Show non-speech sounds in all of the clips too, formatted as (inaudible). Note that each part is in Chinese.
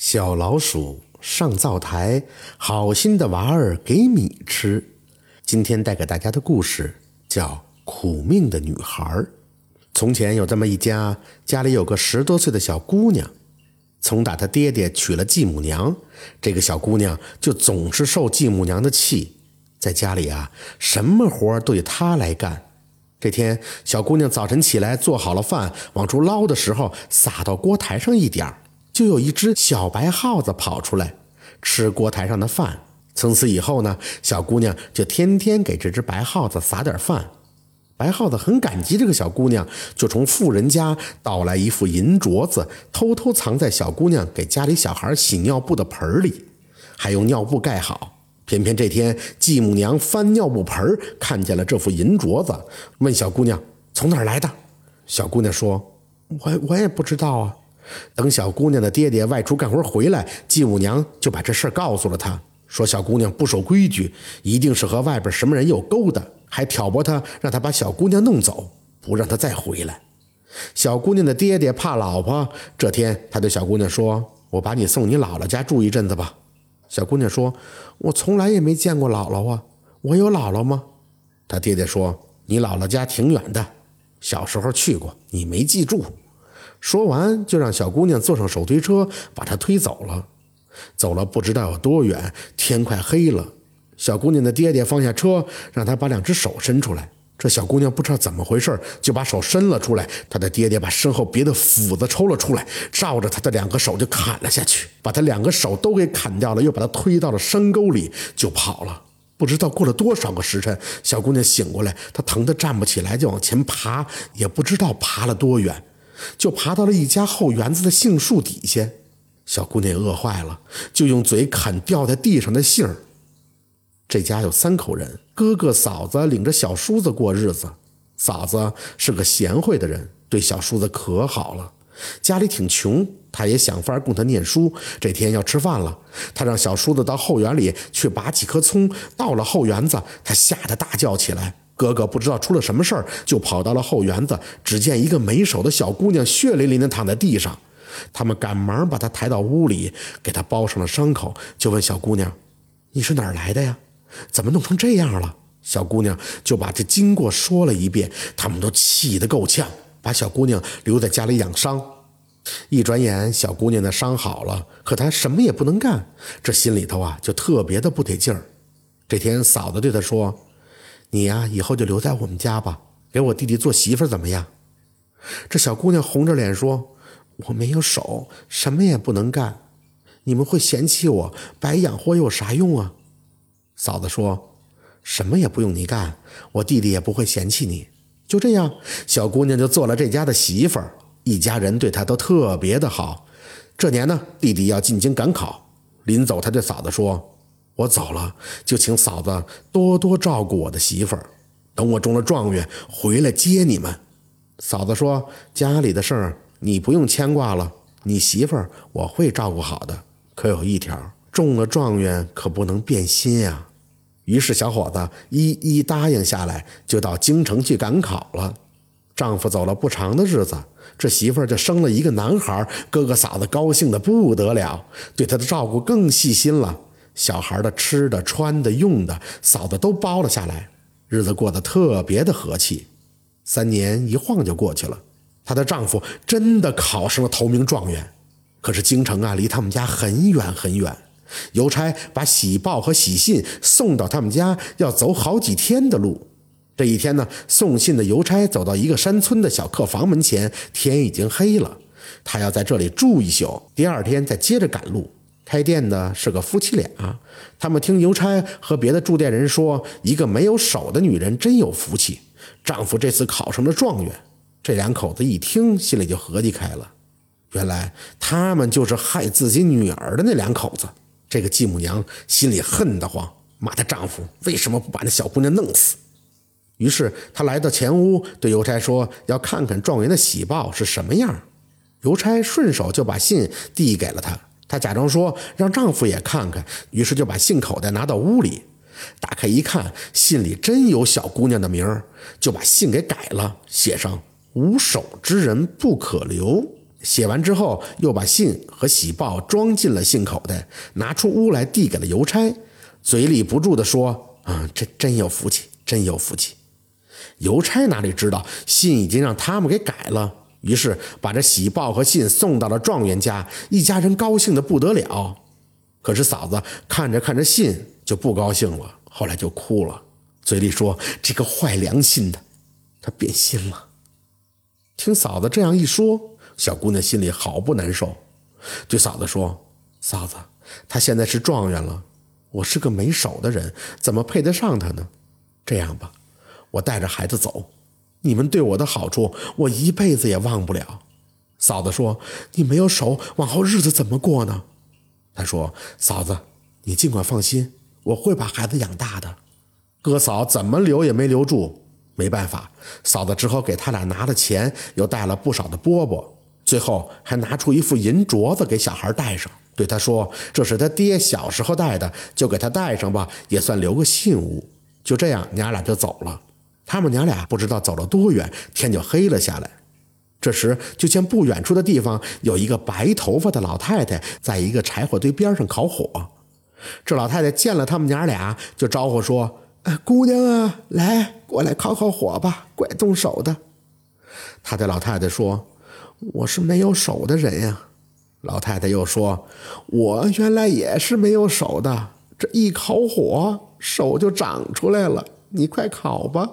小老鼠上灶台，好心的娃儿给米吃。今天带给大家的故事叫《苦命的女孩》。从前有这么一家，家里有个十多岁的小姑娘。从打她爹爹娶了继母娘，这个小姑娘就总是受继母娘的气，在家里啊，什么活都得她来干。这天，小姑娘早晨起来做好了饭，往出捞的时候，洒到锅台上一点儿。就有一只小白耗子跑出来吃锅台上的饭。从此以后呢，小姑娘就天天给这只白耗子撒点饭。白耗子很感激这个小姑娘，就从富人家盗来一副银镯子，偷偷藏在小姑娘给家里小孩洗尿布的盆里，还用尿布盖好。偏偏这天继母娘翻尿布盆，看见了这副银镯子，问小姑娘从哪儿来的。小姑娘说：“我我也不知道啊。”等小姑娘的爹爹外出干活回来，继母娘就把这事告诉了他，说小姑娘不守规矩，一定是和外边什么人有勾搭，还挑拨他，让他把小姑娘弄走，不让他再回来。小姑娘的爹爹怕老婆，这天他对小姑娘说：“我把你送你姥姥家住一阵子吧。”小姑娘说：“我从来也没见过姥姥啊，我有姥姥吗？”他爹爹说：“你姥姥家挺远的，小时候去过，你没记住。”说完，就让小姑娘坐上手推车，把她推走了。走了不知道有多远，天快黑了。小姑娘的爹爹放下车，让她把两只手伸出来。这小姑娘不知道怎么回事，就把手伸了出来。她的爹爹把身后别的斧子抽了出来，照着她的两个手就砍了下去，把她两个手都给砍掉了，又把她推到了山沟里就跑了。不知道过了多少个时辰，小姑娘醒过来，她疼得站不起来，就往前爬，也不知道爬了多远。就爬到了一家后园子的杏树底下，小姑娘饿坏了，就用嘴啃掉在地上的杏儿。这家有三口人，哥哥嫂子领着小叔子过日子。嫂子是个贤惠的人，对小叔子可好了。家里挺穷，他也想法供他念书。这天要吃饭了，他让小叔子到后园里去拔几棵葱。到了后园子，他吓得大叫起来。哥哥不知道出了什么事儿，就跑到了后园子。只见一个没手的小姑娘血淋淋地躺在地上，他们赶忙把她抬到屋里，给她包上了伤口，就问小姑娘：“你是哪儿来的呀？怎么弄成这样了？”小姑娘就把这经过说了一遍。他们都气得够呛，把小姑娘留在家里养伤。一转眼，小姑娘的伤好了，可她什么也不能干，这心里头啊就特别的不得劲儿。这天，嫂子对她说。你呀，以后就留在我们家吧，给我弟弟做媳妇怎么样？这小姑娘红着脸说：“我没有手，什么也不能干，你们会嫌弃我，白养活有啥用啊？”嫂子说：“什么也不用你干，我弟弟也不会嫌弃你。”就这样，小姑娘就做了这家的媳妇，一家人对她都特别的好。这年呢，弟弟要进京赶考，临走，他对嫂子说。我走了，就请嫂子多多照顾我的媳妇儿。等我中了状元，回来接你们。嫂子说：“家里的事儿你不用牵挂了，你媳妇儿我会照顾好的。可有一条，中了状元可不能变心呀。”于是小伙子一一答应下来，就到京城去赶考了。丈夫走了不长的日子，这媳妇儿就生了一个男孩。哥哥嫂子高兴的不得了，对他的照顾更细心了。小孩的吃的、穿的、用的，嫂子都包了下来，日子过得特别的和气。三年一晃就过去了，她的丈夫真的考上了头名状元。可是京城啊，离他们家很远很远，邮差把喜报和喜信送到他们家，要走好几天的路。这一天呢，送信的邮差走到一个山村的小客房门前，天已经黑了，他要在这里住一宿，第二天再接着赶路。开店的是个夫妻俩，他们听邮差和别的住店人说，一个没有手的女人真有福气，丈夫这次考上了状元。这两口子一听，心里就合计开了，原来他们就是害自己女儿的那两口子。这个继母娘心里恨得慌，骂她丈夫为什么不把那小姑娘弄死。于是她来到前屋，对邮差说要看看状元的喜报是什么样。邮差顺手就把信递给了她。她假装说让丈夫也看看，于是就把信口袋拿到屋里，打开一看，信里真有小姑娘的名儿，就把信给改了，写上“无手之人不可留”。写完之后，又把信和喜报装进了信口袋，拿出屋来递给了邮差，嘴里不住地说：“啊，这真有福气，真有福气。”邮差哪里知道信已经让他们给改了，于是把这喜报和信送到了状元家，一家人高兴的不得了。可是嫂子看着看着信就不高兴了，后来就哭了，嘴里说：“这个坏良心的，他变心了。”听嫂子这样一说。小姑娘心里好不难受，对嫂子说：“嫂子，他现在是状元了，我是个没手的人，怎么配得上他呢？这样吧，我带着孩子走，你们对我的好处，我一辈子也忘不了。”嫂子说：“你没有手，往后日子怎么过呢？”他说：“嫂子，你尽管放心，我会把孩子养大的。”哥嫂怎么留也没留住，没办法，嫂子只好给他俩拿了钱，又带了不少的饽饽。最后还拿出一副银镯子给小孩戴上，对他说：“这是他爹小时候戴的，就给他戴上吧，也算留个信物。”就这样，娘俩就走了。他们娘俩不知道走了多远，天就黑了下来。这时，就见不远处的地方有一个白头发的老太太，在一个柴火堆边上烤火。这老太太见了他们娘俩，就招呼说：“姑娘啊，来，过来烤烤火吧，怪动手的。”他对老太太说。我是没有手的人呀，老太太又说：“我原来也是没有手的，这一烤火，手就长出来了。你快烤吧。”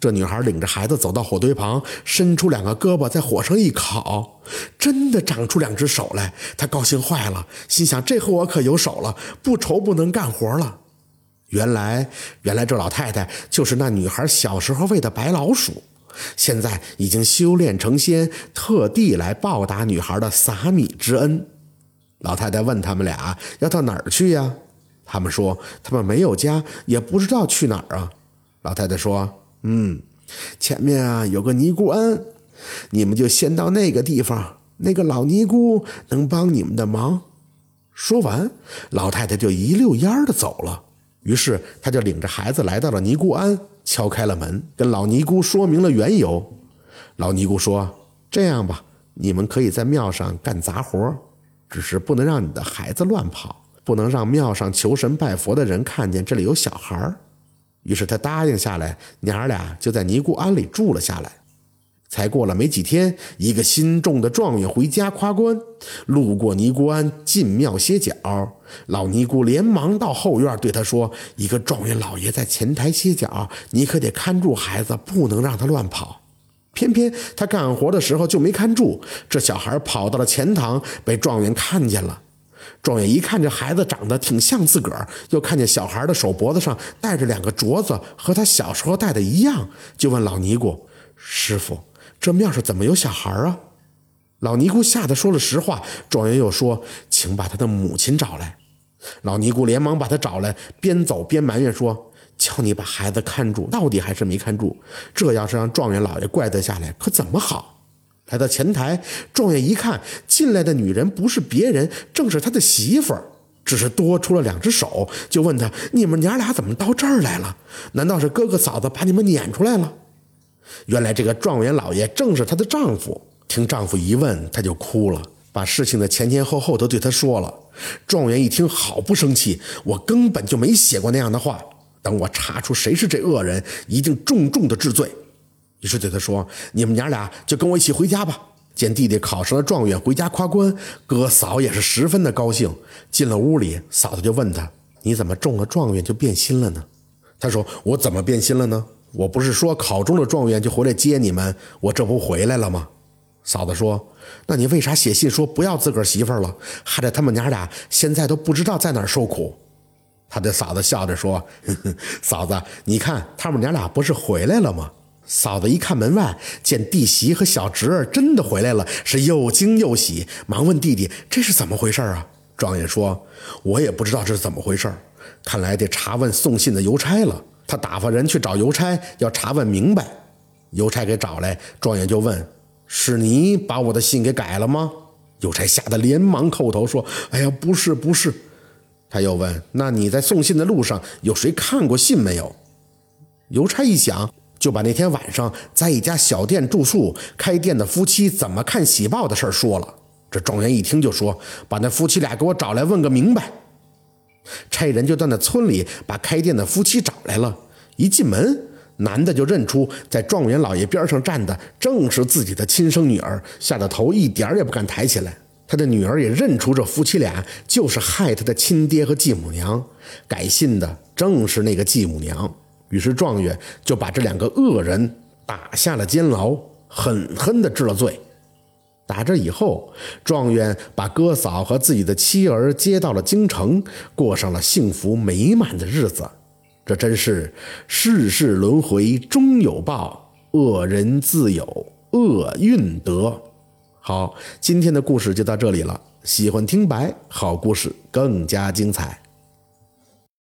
这女孩领着孩子走到火堆旁，伸出两个胳膊在火上一烤，真的长出两只手来。她高兴坏了，心想：“这回我可有手了，不愁不能干活了。”原来，原来这老太太就是那女孩小时候喂的白老鼠。现在已经修炼成仙，特地来报答女孩的撒米之恩。老太太问他们俩要到哪儿去呀？他们说他们没有家，也不知道去哪儿啊。老太太说：“嗯，前面啊有个尼姑庵，你们就先到那个地方，那个老尼姑能帮你们的忙。”说完，老太太就一溜烟儿的走了。于是，他就领着孩子来到了尼姑庵。敲开了门，跟老尼姑说明了缘由。老尼姑说：“这样吧，你们可以在庙上干杂活，只是不能让你的孩子乱跑，不能让庙上求神拜佛的人看见这里有小孩儿于是他答应下来，娘儿俩就在尼姑庵里住了下来。才过了没几天，一个新中的状元回家夸官，路过尼姑庵进庙歇脚。老尼姑连忙到后院对他说：“一个状元老爷在前台歇脚，你可得看住孩子，不能让他乱跑。”偏偏他干活的时候就没看住，这小孩跑到了前堂，被状元看见了。状元一看这孩子长得挺像自个儿，又看见小孩的手脖子上戴着两个镯子，和他小时候戴的一样，就问老尼姑：“师傅。”这庙上怎么有小孩啊？老尼姑吓得说了实话。状元又说：“请把他的母亲找来。”老尼姑连忙把他找来，边走边埋怨说：“叫你把孩子看住，到底还是没看住。这要是让状元老爷怪罪下来，可怎么好？”来到前台，状元一看进来的女人不是别人，正是他的媳妇儿，只是多出了两只手，就问他：“你们娘俩怎么到这儿来了？难道是哥哥嫂子把你们撵出来了？”原来这个状元老爷正是她的丈夫。听丈夫一问，她就哭了，把事情的前前后后都对他说了。状元一听，好不生气，我根本就没写过那样的话。等我查出谁是这恶人，一定重重的治罪。于是对他说：“你们娘俩就跟我一起回家吧。”见弟弟考上了状元，回家夸官，哥嫂也是十分的高兴。进了屋里，嫂子就问他：“你怎么中了状元就变心了呢？”他说：“我怎么变心了呢？”我不是说考中了状元就回来接你们，我这不回来了吗？嫂子说：“那你为啥写信说不要自个儿媳妇了，害得他们娘俩现在都不知道在哪儿受苦？”他的嫂子笑着说：“ (laughs) 嫂子，你看他们娘俩不是回来了吗？”嫂子一看门外，见弟媳和小侄儿真的回来了，是又惊又喜，忙问弟弟：“这是怎么回事啊？”状元说：“我也不知道这是怎么回事，看来得查问送信的邮差了。”他打发人去找邮差，要查问明白。邮差给找来，状元就问：“是你把我的信给改了吗？”邮差吓得连忙叩头说：“哎呀，不是，不是。”他又问：“那你在送信的路上有谁看过信没有？”邮差一想，就把那天晚上在一家小店住宿、开店的夫妻怎么看喜报的事儿说了。这状元一听就说：“把那夫妻俩给我找来，问个明白。”差人就到那村里把开店的夫妻找来了。一进门，男的就认出在状元老爷边上站的正是自己的亲生女儿，吓得头一点也不敢抬起来。他的女儿也认出这夫妻俩就是害他的亲爹和继母娘，改信的正是那个继母娘。于是状元就把这两个恶人打下了监牢，狠狠地治了罪。打这以后，状元把哥嫂和自己的妻儿接到了京城，过上了幸福美满的日子。这真是世事轮回终有报，恶人自有恶运得。好，今天的故事就到这里了。喜欢听白，好故事更加精彩。